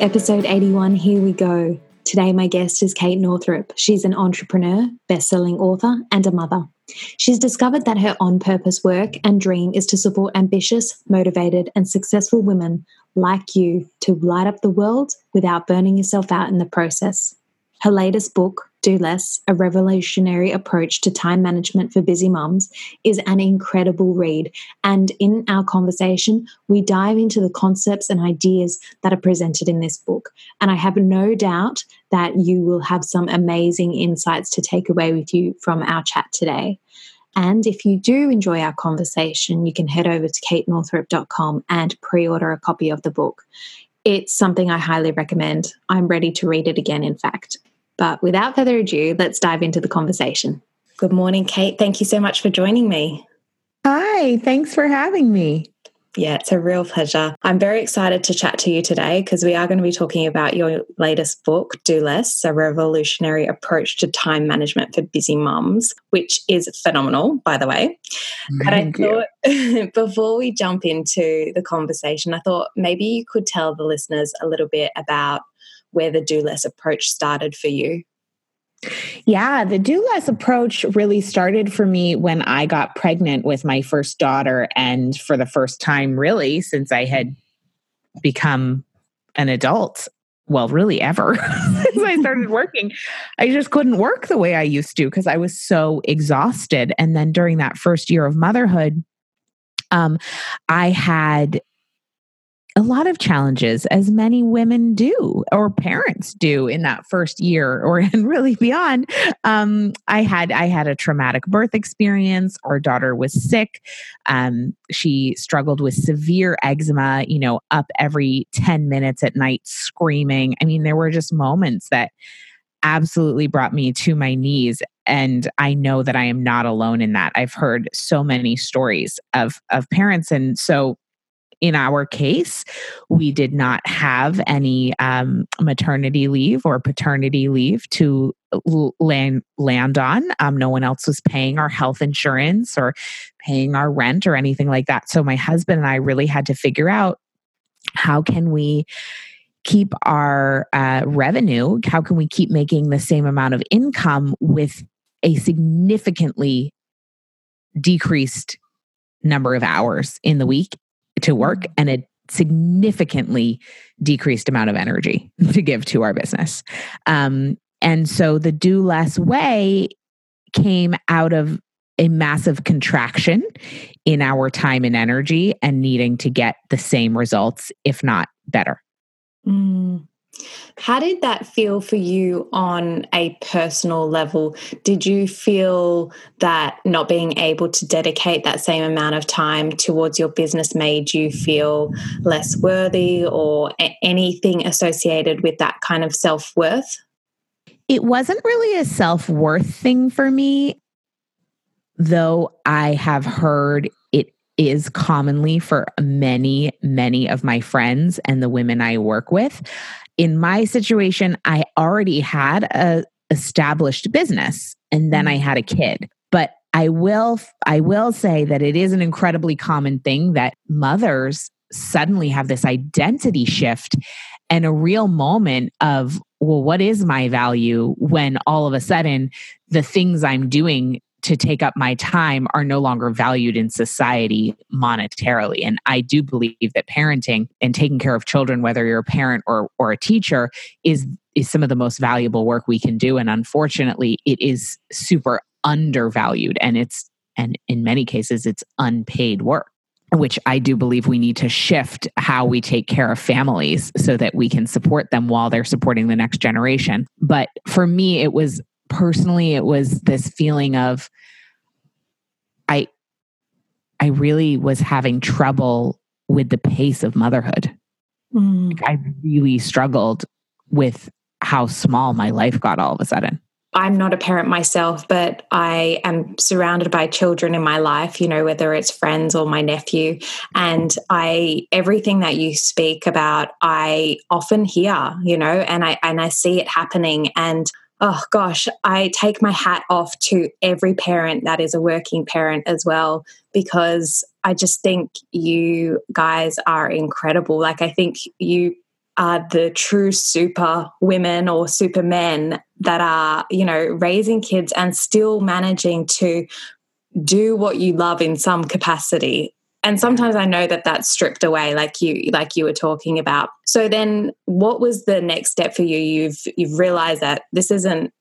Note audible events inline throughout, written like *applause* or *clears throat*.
episode 81, here we go. Today, my guest is Kate Northrup. She's an entrepreneur, best selling author, and a mother. She's discovered that her on purpose work and dream is to support ambitious, motivated, and successful women like you to light up the world without burning yourself out in the process. Her latest book, Do Less A Revolutionary Approach to Time Management for Busy Mums, is an incredible read. And in our conversation, we dive into the concepts and ideas that are presented in this book. And I have no doubt that you will have some amazing insights to take away with you from our chat today. And if you do enjoy our conversation, you can head over to katenorthrup.com and pre order a copy of the book. It's something I highly recommend. I'm ready to read it again, in fact. But without further ado, let's dive into the conversation. Good morning, Kate. Thank you so much for joining me. Hi, thanks for having me. Yeah, it's a real pleasure. I'm very excited to chat to you today because we are going to be talking about your latest book, Do Less A Revolutionary Approach to Time Management for Busy Mums, which is phenomenal, by the way. Thank but I thought *laughs* before we jump into the conversation, I thought maybe you could tell the listeners a little bit about where the do less approach started for you? Yeah, the do less approach really started for me when I got pregnant with my first daughter. And for the first time, really, since I had become an adult, well, really ever *laughs* since I started *laughs* working, I just couldn't work the way I used to because I was so exhausted. And then during that first year of motherhood, um, I had a lot of challenges as many women do or parents do in that first year or *laughs* and really beyond. Um, i had i had a traumatic birth experience. Our daughter was sick. Um, she struggled with severe eczema you know up every 10 minutes at night screaming. I mean there were just moments that absolutely brought me to my knees and i know that i am not alone in that. I've heard so many stories of of parents and so in our case, we did not have any um, maternity leave or paternity leave to land land on. Um, no one else was paying our health insurance or paying our rent or anything like that. So my husband and I really had to figure out how can we keep our uh, revenue? How can we keep making the same amount of income with a significantly decreased number of hours in the week to work and a significantly decreased amount of energy *laughs* to give to our business. Um, and so the do less way came out of a massive contraction in our time and energy and needing to get the same results, if not better. Mm. How did that feel for you on a personal level? Did you feel that not being able to dedicate that same amount of time towards your business made you feel less worthy or anything associated with that kind of self worth? It wasn't really a self worth thing for me, though I have heard it is commonly for many, many of my friends and the women I work with in my situation, I already had a established business and then I mm. had a kid. But I will I will say that it is an incredibly common thing that mothers suddenly have this identity shift and a real moment of well what is my value when all of a sudden the things I'm doing to take up my time are no longer valued in society monetarily. And I do believe that parenting and taking care of children, whether you're a parent or, or a teacher, is is some of the most valuable work we can do. And unfortunately, it is super undervalued and it's and in many cases it's unpaid work which I do believe we need to shift how we take care of families so that we can support them while they're supporting the next generation. But for me, it was personally it was this feeling of i i really was having trouble with the pace of motherhood mm. i really struggled with how small my life got all of a sudden I'm not a parent myself, but I am surrounded by children in my life, you know, whether it's friends or my nephew. And I, everything that you speak about, I often hear, you know, and I, and I see it happening. And oh gosh, I take my hat off to every parent that is a working parent as well, because I just think you guys are incredible. Like, I think you are the true super women or super men that are, you know, raising kids and still managing to do what you love in some capacity and sometimes i know that that's stripped away like you like you were talking about. So then what was the next step for you? You've you've realized that this isn't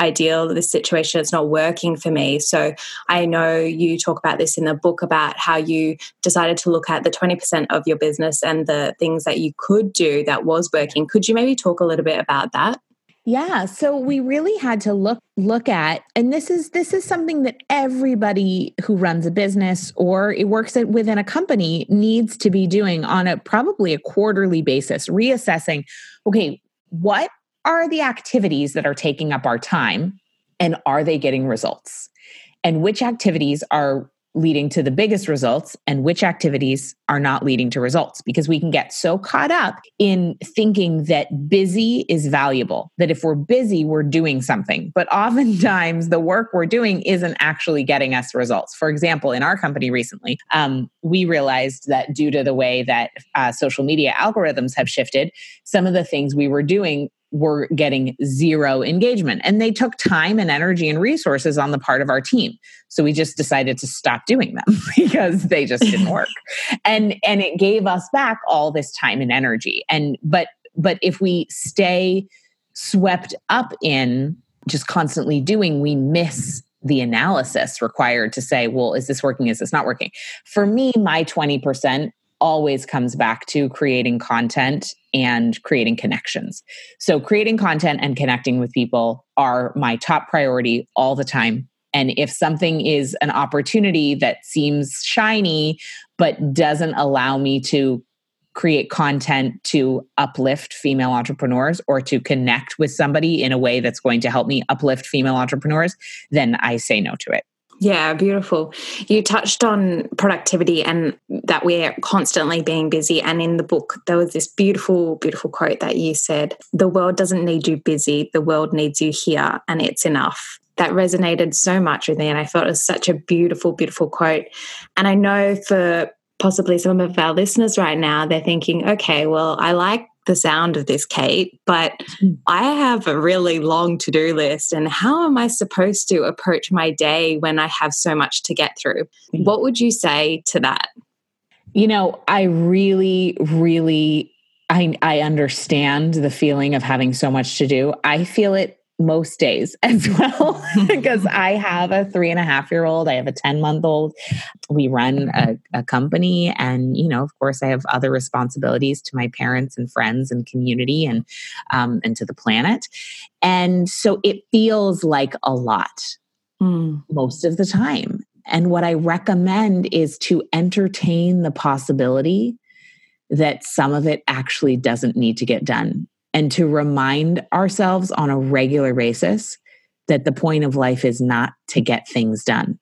ideal this situation it's not working for me. So i know you talk about this in the book about how you decided to look at the 20% of your business and the things that you could do that was working. Could you maybe talk a little bit about that yeah, so we really had to look look at and this is this is something that everybody who runs a business or it works at, within a company needs to be doing on a probably a quarterly basis, reassessing okay, what are the activities that are taking up our time and are they getting results? And which activities are leading to the biggest results and which activities are not leading to results. Because we can get so caught up in thinking that busy is valuable that if we're busy we're doing something. But oftentimes the work we're doing isn't actually getting us results. For example in our company recently um, we realized that due to the way that uh, social media algorithms have shifted some of the things we were doing were getting zero engagement. And they took time and energy and resources on the part of our team. So we just decided to stop doing them *laughs* because they just didn't *laughs* work. and and it gave us back all this time and energy. And but but if we stay swept up in just constantly doing, we miss the analysis required to say, well, is this working? Is this not working? For me, my 20% always comes back to creating content and creating connections. So, creating content and connecting with people are my top priority all the time. And if something is an opportunity that seems shiny, but doesn't allow me to create content to uplift female entrepreneurs or to connect with somebody in a way that's going to help me uplift female entrepreneurs, then I say no to it. Yeah, beautiful. You touched on productivity and that we're constantly being busy. And in the book, there was this beautiful, beautiful quote that you said The world doesn't need you busy, the world needs you here, and it's enough. That resonated so much with me. And I thought it was such a beautiful, beautiful quote. And I know for possibly some of our listeners right now, they're thinking, okay, well, I like the sound of this, Kate, but hmm. I have a really long to do list. And how am I supposed to approach my day when I have so much to get through? What would you say to that? You know, I really, really. I, I understand the feeling of having so much to do. I feel it most days *laughs* as well *laughs* because I have a three and a half year old, I have a 10 month old. We run a, a, company, and, you know, of course, I have other responsibilities to my parents and friends and community and, um, and to the planet. And so it feels like a lot mm. most of the time. And what I recommend is to entertain the possibility that some of it actually doesn't need to get done and to remind ourselves on a regular basis that the point of life is not to get things done.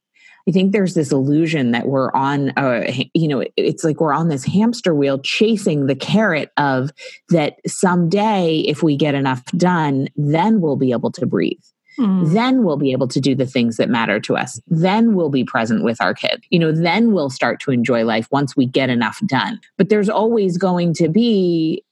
I think there's this illusion that we're on, uh, you know, it's like we're on this hamster wheel chasing the carrot of that someday, if we get enough done, then we'll be able to breathe. Mm. Then we'll be able to do the things that matter to us. Then we'll be present with our kids. You know, then we'll start to enjoy life once we get enough done. But there's always going to be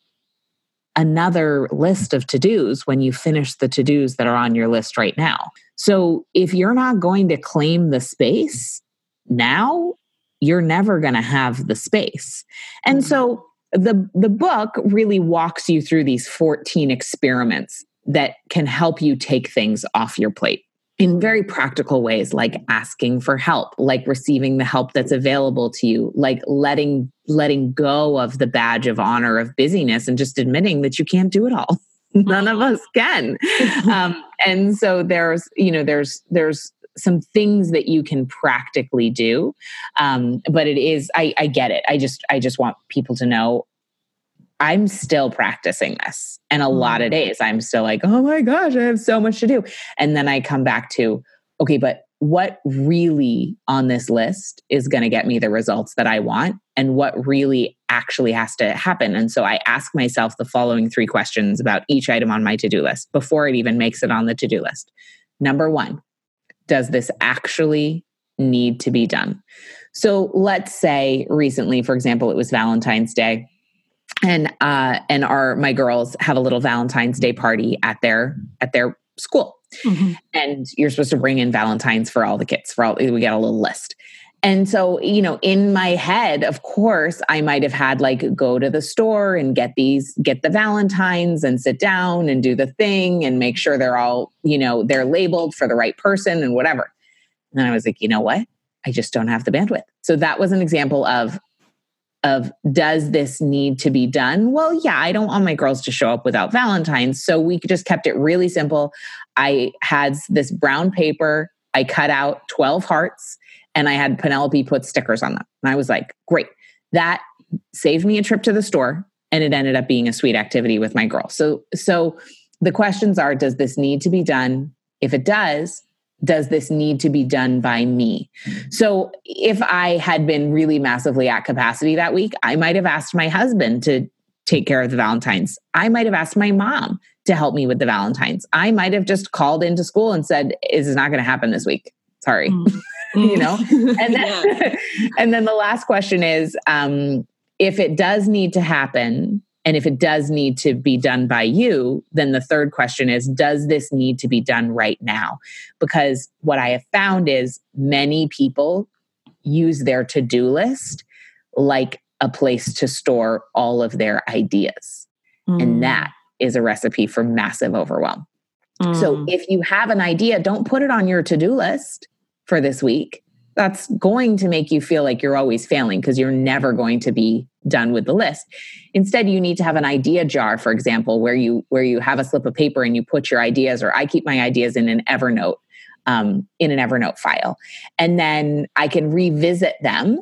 another list of to dos when you finish the to dos that are on your list right now. So if you're not going to claim the space now, you're never going to have the space. And mm-hmm. so the the book really walks you through these 14 experiments that can help you take things off your plate in very practical ways like asking for help like receiving the help that's available to you like letting letting go of the badge of honor of busyness and just admitting that you can't do it all. *laughs* None of us *laughs* can. Um, and so there's you know there's there's some things that you can practically do. Um, but it is I, I get it. I just i just want people to know I'm still practicing this. And a lot of mm. days I'm still like, oh my gosh, I have so much to do. And then I come back to, okay, but what really on this list is going to get me the results that I want and what really actually has to happen. And so I ask myself the following three questions about each item on my to do list before it even makes it on the to do list. Number one, does this actually need to be done? So let's say recently, for example, it was Valentine's Day and uh and our my girls have a little valentine's day party at their at their school. Mm-hmm. and you're supposed to bring in valentines for all the kids for all we got a little list. And so you know in my head of course i might have had like go to the store and get these get the valentines and sit down and do the thing and make sure they're all you know they're labeled for the right person and whatever. And i was like you know what? I just don't have the bandwidth. So that was an example of of does this need to be done? Well, yeah, I don't want my girls to show up without Valentine's. So we just kept it really simple. I had this brown paper, I cut out 12 hearts, and I had Penelope put stickers on them. And I was like, great. That saved me a trip to the store and it ended up being a sweet activity with my girl. So so the questions are does this need to be done? If it does, does this need to be done by me? So if I had been really massively at capacity that week, I might have asked my husband to take care of the Valentines. I might have asked my mom to help me with the Valentines. I might have just called into school and said, "This is not going to happen this week. Sorry." Mm. *laughs* you know, *laughs* and then *laughs* and then the last question is, um, if it does need to happen, and if it does need to be done by you, then the third question is Does this need to be done right now? Because what I have found is many people use their to do list like a place to store all of their ideas. Mm. And that is a recipe for massive overwhelm. Mm. So if you have an idea, don't put it on your to do list for this week that's going to make you feel like you're always failing because you're never going to be done with the list instead you need to have an idea jar for example where you where you have a slip of paper and you put your ideas or i keep my ideas in an evernote um, in an evernote file and then i can revisit them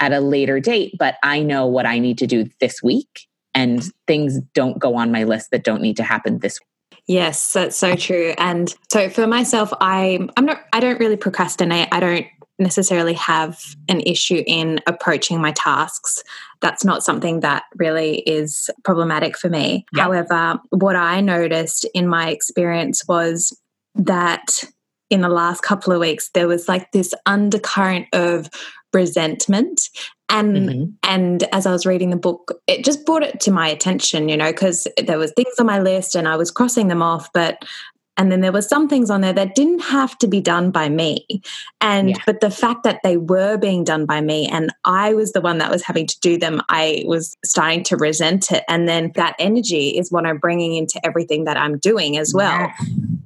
at a later date but i know what i need to do this week and things don't go on my list that don't need to happen this week Yes, that's so true. And so for myself, I I'm not I don't really procrastinate. I don't necessarily have an issue in approaching my tasks. That's not something that really is problematic for me. However, what I noticed in my experience was that in the last couple of weeks, there was like this undercurrent of resentment and mm-hmm. and as i was reading the book it just brought it to my attention you know because there was things on my list and i was crossing them off but and then there were some things on there that didn't have to be done by me. And yeah. but the fact that they were being done by me and i was the one that was having to do them i was starting to resent it. And then that energy is what i'm bringing into everything that i'm doing as well. Yeah,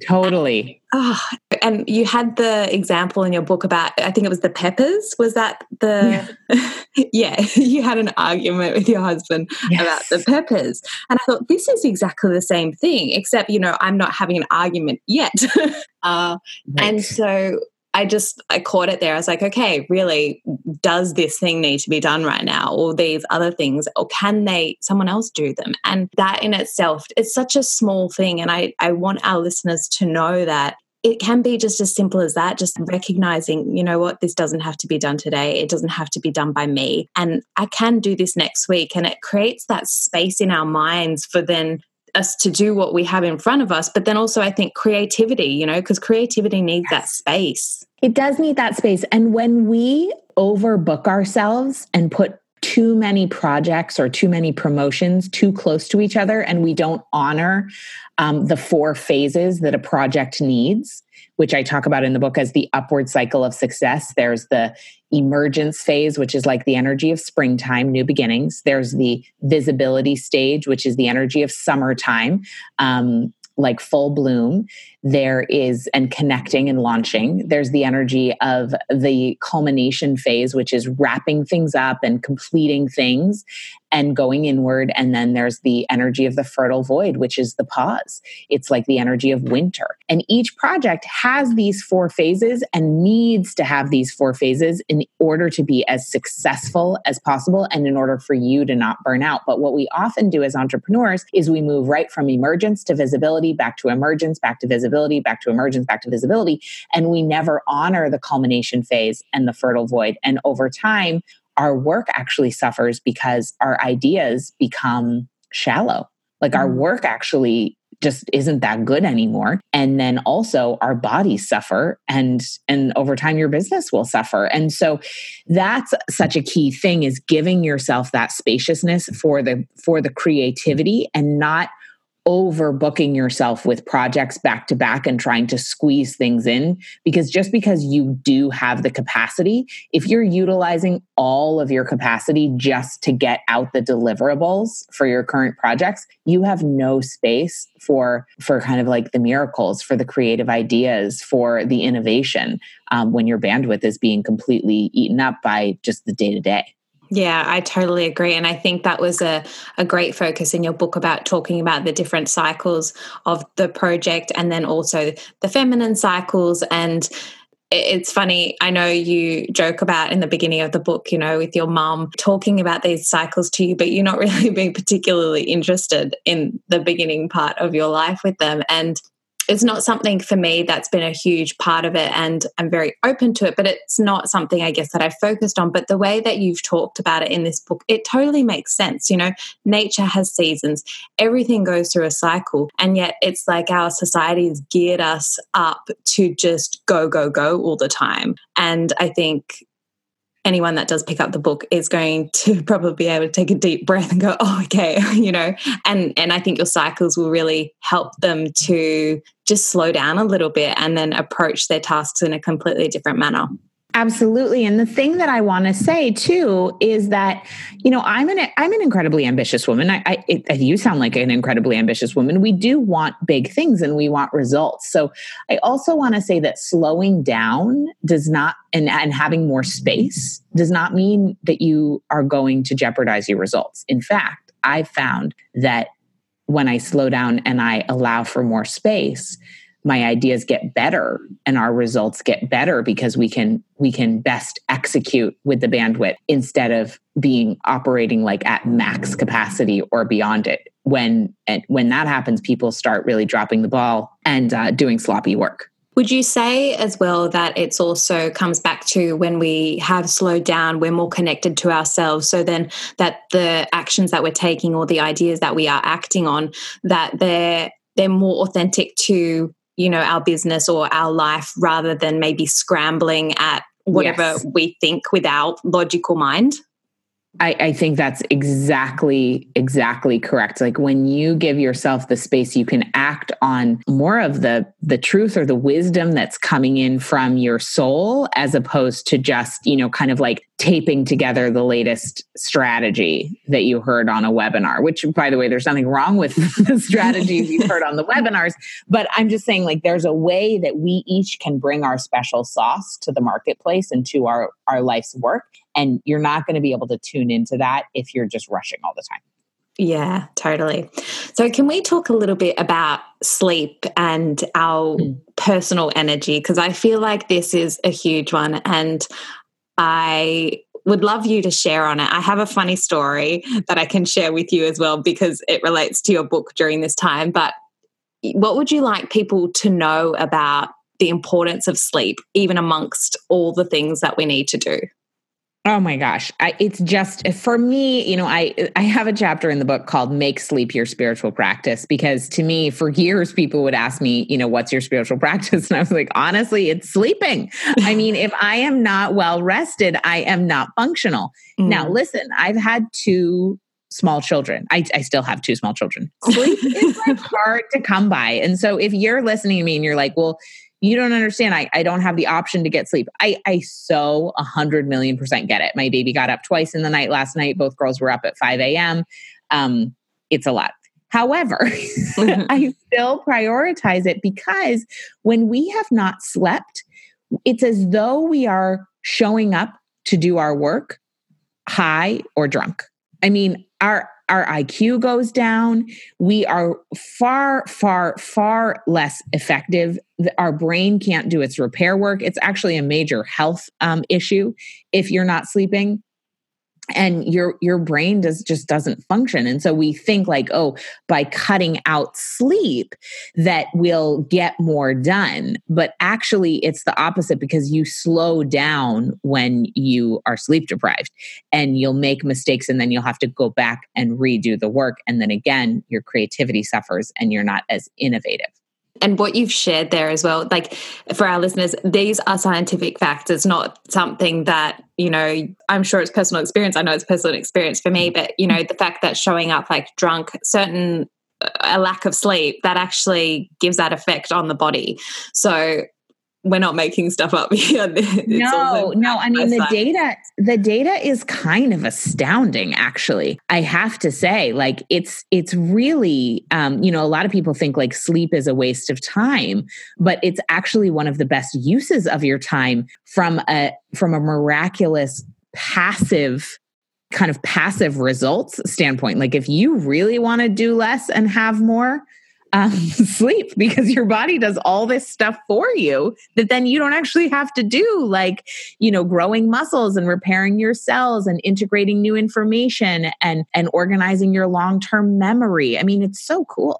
totally. Oh, and you had the example in your book about i think it was the peppers. Was that the yeah, *laughs* yeah you had an argument with your husband yes. about the peppers. And i thought this is exactly the same thing except you know i'm not having an argument yet *laughs* uh, right. and so I just I caught it there. I was like, okay, really, does this thing need to be done right now, or these other things, or can they someone else do them? And that in itself, it's such a small thing. And I I want our listeners to know that it can be just as simple as that just recognizing you know what this doesn't have to be done today it doesn't have to be done by me and i can do this next week and it creates that space in our minds for then us to do what we have in front of us but then also i think creativity you know because creativity needs yes. that space it does need that space and when we overbook ourselves and put too many projects or too many promotions too close to each other and we don't honor um, the four phases that a project needs which i talk about in the book as the upward cycle of success. There's the emergence phase which is like the energy of springtime new beginnings. There's the visibility stage which is the energy of summertime um, like full bloom there is and connecting and launching. There's the energy of the culmination phase which is wrapping things up and completing things and going inward. And then there's the energy of the fertile void which is the pause. It's like the energy of winter. And each project has these four phases and needs to have these four phases in order to be as successful as possible and in order for you to not burn out. But what we often do as entrepreneurs is we move right from emergence to visibility back to emergence back to visibility visibility, back to emergence, back to visibility. And we never honor the culmination phase and the fertile void. And over time, our work actually suffers because our ideas become shallow. Like our mm. work actually just isn't that good anymore and then also our bodies suffer and and over time your business will suffer and so that's such a key thing is giving yourself that spaciousness for the for the creativity and not overbooking yourself with projects back to back and trying to squeeze things in because just because you do have the capacity if you're utilizing all of your capacity just to get out the deliverables for your current projects you have no space for for kind of like the miracles for the creative ideas for the innovation um, when your bandwidth is being completely eaten up by just the day to day yeah, I totally agree. And I think that was a, a great focus in your book about talking about the different cycles of the project and then also the feminine cycles. And it's funny, I know you joke about in the beginning of the book, you know, with your mom talking about these cycles to you, but you're not *laughs* really being particularly interested in the beginning part of your life with them. And it's not something for me that's been a huge part of it and I'm very open to it, but it's not something I guess that I've focused on. But the way that you've talked about it in this book, it totally makes sense. You know, nature has seasons, everything goes through a cycle. And yet it's like our society has geared us up to just go, go, go all the time. And I think anyone that does pick up the book is going to *laughs* probably be able to take a deep breath and go *laughs* oh okay *laughs* you know? And and i think your cycles will really help them to just slow down a little bit and then approach their tasks in a completely different manner Absolutely. And the thing that I want to say too is that, you know, I'm an I'm an incredibly ambitious woman. I, I it, you sound like an incredibly ambitious woman. We do want big things and we want results. So I also want to say that slowing down does not and, and having more space does not mean that you are going to jeopardize your results. In fact, I've found that when I slow down and I allow for more space, my ideas get better and our results get better because we can we can best execute with the bandwidth instead of being operating like at max capacity or beyond it when and when that happens people start really dropping the ball and uh, doing sloppy work would you say as well that it's also comes back to when we have slowed down, we're more connected to ourselves. So then that the actions that we're taking or the ideas that we are acting on, that they're they're more authentic to you know our business or our life rather than maybe scrambling at whatever yes. we think with our logical mind I, I, think that's exactly exactly correct. Like when you give yourself the space you can act on more of the the truth or the wisdom that's coming in from your soul as opposed to just you know kind of like taping together the latest strategy that you heard on a webinar which by the way there's nothing wrong with *laughs* the strategies you've heard on the webinars but i'm just saying like there's a way that we each can bring our special sauce to the marketplace and to our our life's work and you're not going to be able to tune into that if you're just rushing all the time. Yeah, totally. So, can we talk a little bit about sleep and our mm. personal energy? Because I feel like this is a huge one. And I would love you to share on it. I have a funny story that I can share with you as well because it relates to your book during this time. But what would you like people to know about the importance of sleep, even amongst all the things that we need to do? Oh my gosh. I, it's just for me, you know, I I have a chapter in the book called Make Sleep Your Spiritual Practice because to me for years people would ask me, you know, what's your spiritual *laughs* practice? And I was like, honestly, it's sleeping. I *laughs* mean, if I am not well rested, I am not functional. Mm. Now, listen, I've had two small children. I, I still have two small children. Sleep is like *laughs* hard to come by. And so if you're listening to me and you're like, well, you don't understand. I, I don't have the option to get sleep. I, I so a hundred million percent get it. My baby got up twice in the night last night. Both girls were up at 5 a.m. Um, it's a lot. However, *laughs* mm-hmm. I still prioritize it because when we have not slept, it's as though we are showing up to do our work high or drunk. I mean, our our IQ goes down. We are far, far, far less effective. Our brain can't do its repair work. It's actually a major health um, issue if you're not sleeping. And your your brain does just doesn't function. And so we think like oh by cutting out sleep that we'll get more done. But actually it's the opposite because you slow down when you are sleep deprived and you'll make mistakes and then you'll have to go back and redo the work. And then again your creativity suffers and you're not as innovative and what you've shared there as well like for our listeners these are scientific facts. It's not something that you know i'm sure it's personal experience. I know it's personal experience for me mm-hmm. but you know the fact that showing up like drunk certain uh, a lack of sleep that actually gives that effect on the body. So we're not making stuff up *laughs* here. no, no. I mean, the side. data, the data is kind of astounding. Actually, I have to say, like, it's it's really, um, you know, a lot of people think like sleep is a waste of time, but it's actually one of the best uses of your time from a from a miraculous passive kind of passive results standpoint. Like, if you really want to do less and have more, um, *laughs* sleep because your body does all this stuff for you that then you don't actually have to do, like, you know, growing muscles and repairing your cells and integrating new information and, and organizing your long term memory. I mean, it's so cool.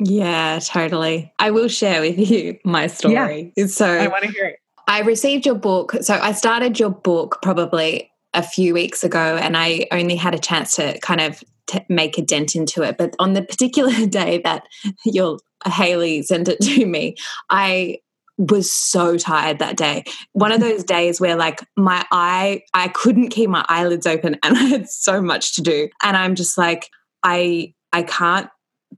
Yeah, totally. I will share with you *laughs* my story. Yeah. So I want to hear it. I received your book. So I started your book probably a few weeks ago and I only had a chance to kind of t- make a dent into it. But on the particular *laughs* day that your Haley sent it to me, I was so tired that day. One of those days where like my eye, I couldn't keep my eyelids open *laughs* and I had so much to do. And I'm just like, I I can't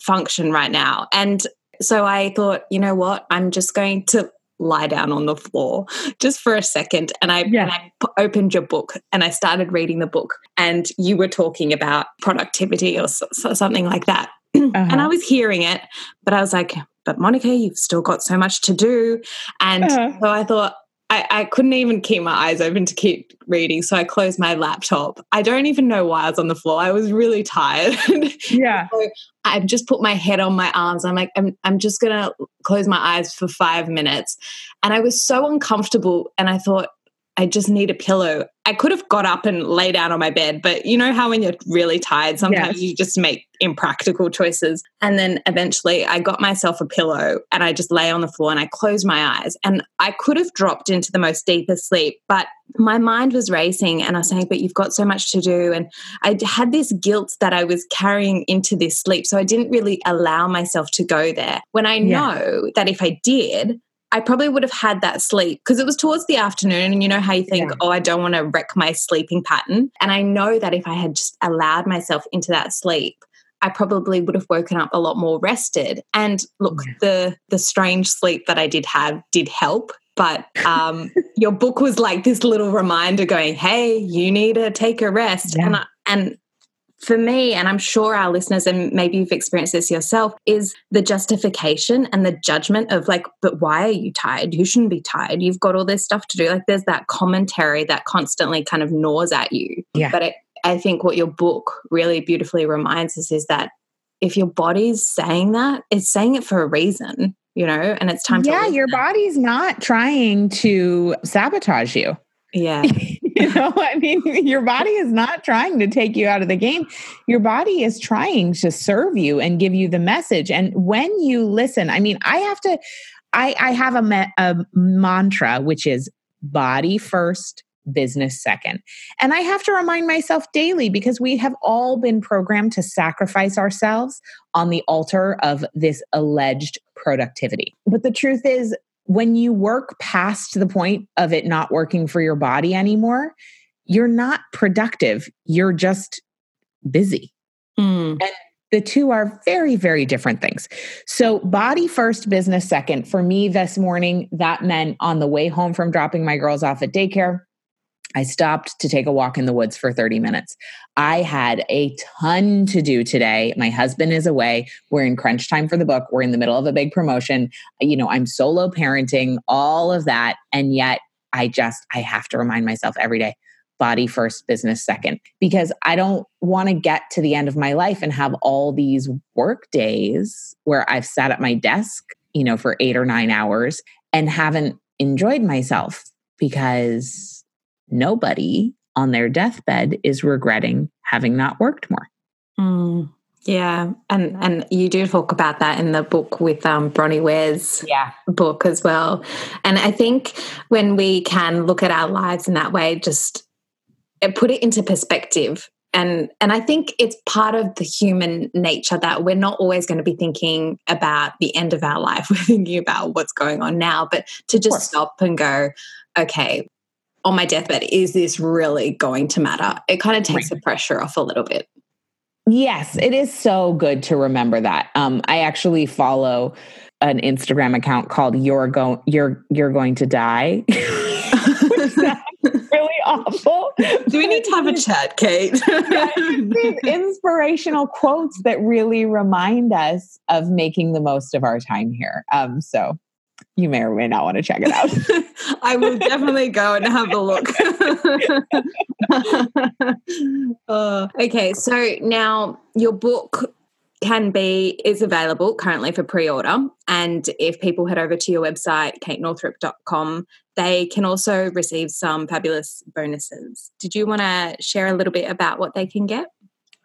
function right now. And so I thought, you know what? I'm just going to lie down on the floor just for a second and I, yeah. and I opened your book and I started reading the book and you were talking about productivity or so, so something like that uh-huh. *clears throat* and I was hearing it but I was like but Monica you've still got so much to do and uh-huh. so I thought I, I, couldn't even keep my eyes open to keep reading. So I closed my laptop. I don't even know why I was on the floor. I was really tired. *laughs* Yeah. so I just put my head on my arms. I'm like, I'm, I'm just going to close my eyes for five minutes. And I was so uncomfortable. And I thought, I just need a pillow. I could have got up and lay down on my bed, but you know how when you're really tired, sometimes yes. you just make impractical choices. And then eventually I got myself a pillow and I just lay on the floor and I closed my eyes. And I could have dropped into the most deepest sleep, but my mind was racing and I was saying, but you've got so much to do. And I had this guilt that I was carrying into this sleep. So I didn't really allow myself to go there. When I know yeah. that if I did, I probably would have had that sleep because it was towards the afternoon. And you know how you think, yeah. oh, I don't want to wreck my sleeping pattern. And I know that if I had just allowed myself into that sleep, I probably would have woken up a lot more rested. And look, yeah. the the strange sleep that I did have did help. But um, your book was like this little reminder going, hey, you need to take a rest. Yeah. And I, and for me, and I'm sure our listeners, and maybe you've experienced this yourself, is the justification and the judgment of like, but why are you tired? You shouldn't be tired. You've got all this stuff to do. Like, there's that commentary that constantly kind of gnaws at you. Yeah. But it, I think what your book really beautifully reminds us is that if your body's saying that, it's saying it for a reason, you know, and it's time yeah, your body's not trying to sabotage you. Yeah. *laughs* *laughs* you know, I mean, your body is not trying to take you out of the game. Your body is trying to serve you and give you the message. And when you listen, I mean, I have to, I, I have a, me, a mantra, which is body first, business second. And I have to remind myself daily because we have all been programmed to sacrifice ourselves on the altar of this alleged productivity. But the truth is, when you work past the point of it not working for your body anymore, you're not productive. You're just busy. Mm. And the two are very, very different things. So, body first, business second. For me this morning, that meant on the way home from dropping my girls off at daycare, I stopped to take a walk in the woods for 30 minutes. I had a ton to do today. My husband is away. We're in crunch time for the book. We're in the middle of a big promotion. You know, I'm solo parenting, all of that. And yet I just, I have to remind myself every day body first, business second, because I don't want to get to the end of my life and have all these work days where I've sat at my desk, you know, for eight or nine hours and haven't enjoyed myself because nobody on their deathbed is regretting having not worked more. Mm, yeah, and and you do talk about that in the book with um, Bronnie Ware's yeah. book as well. And I think when we can look at our lives in that way, just put it into perspective and and i think it's part of the human nature that we're not always going to be thinking about the end of our life *laughs* we're thinking about what's going on now but to just stop and go okay on my deathbed is this really going to matter it kind of takes the pressure off a little bit yes it is so good to remember that um, i actually follow an instagram account called you're going you're you're going to die *laughs* *laughs* really awful. Do we need to have a chat, Kate? *laughs* yeah, these inspirational quotes that really remind us of making the most of our time here. Um, so you may or may not want to check it out. *laughs* *laughs* I will definitely go and have a look. *laughs* uh, okay, so now your book can be is available currently for pre-order and if people head over to your website katenorthrup.com they can also receive some fabulous bonuses. Did you want to share a little bit about what they can get?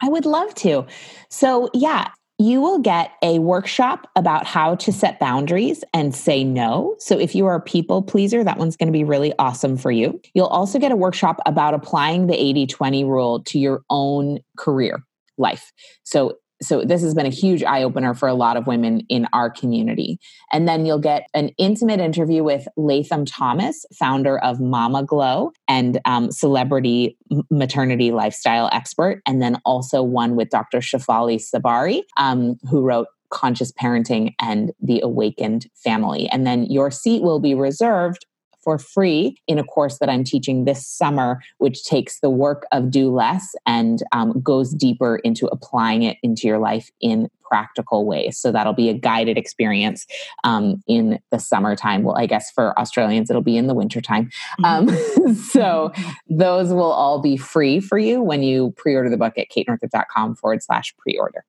I would love to. So, yeah, you will get a workshop about how to set boundaries and say no. So, if you are a people pleaser, that one's going to be really awesome for you. You'll also get a workshop about applying the 80 20 rule to your own career life. So, so this has been a huge eye opener for a lot of women in our community. And then you'll get an intimate interview with Latham Thomas, founder of Mama Glow and um, celebrity maternity lifestyle expert, and then also one with Dr. Shefali Tsabary, um, who wrote conscious parenting and the awakened family. And then your seat will be reserved for free in a course that I'm teaching this summer, which takes the work of do less and um, goes deeper into applying it into your life in practical ways. So that'll be a guided experience um, in the summertime. Well, I guess for Australians, it'll be in the wintertime. Um, *laughs* so *laughs* those will all be free for you when you pre order the book at katenorthrup.com forward slash pre order.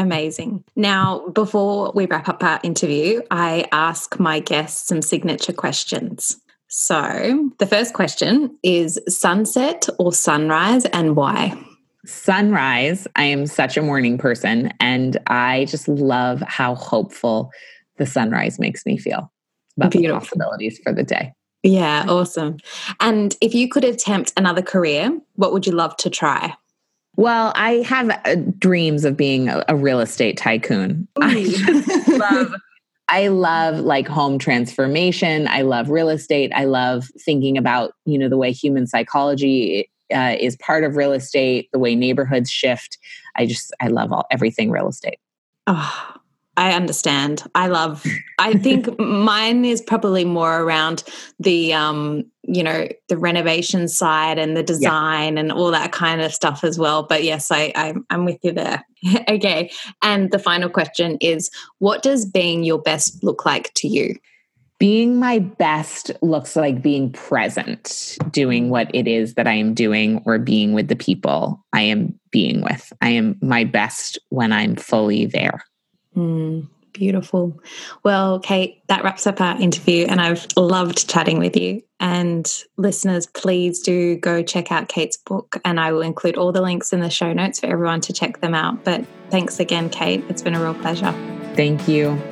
Amazing. Now, before we wrap up our interview, I ask my guests some signature questions. So, the first question is sunset or sunrise and why? Sunrise. I am such a morning person and I just love how hopeful the sunrise makes me feel about Beautiful. the possibilities for the day. Yeah, awesome. And if you could attempt another career, what would you love to try? Well, I have uh, dreams of being a, a real estate tycoon. I love I love like home transformation. I love real estate. I love thinking about, you know, the way human psychology uh, is part of real estate, the way neighborhoods shift. I just I love all everything real estate. Oh, I understand. I love. I think *laughs* mine is probably more around the, um, you know, the renovation side and the design yeah. and all that kind of stuff as well. But yes, I, I I'm with you there. *laughs* okay. And the final question is, what does being your best look like to you? Being my best looks like being present, doing what it is that I am doing, or being with the people I am being with. I am my best when I'm fully there. Mm, beautiful. Well, Kate, that wraps up our interview, and I've loved chatting with you. And listeners, please do go check out Kate's book, and I will include all the links in the show notes for everyone to check them out. But thanks again, Kate. It's been a real pleasure. Thank you.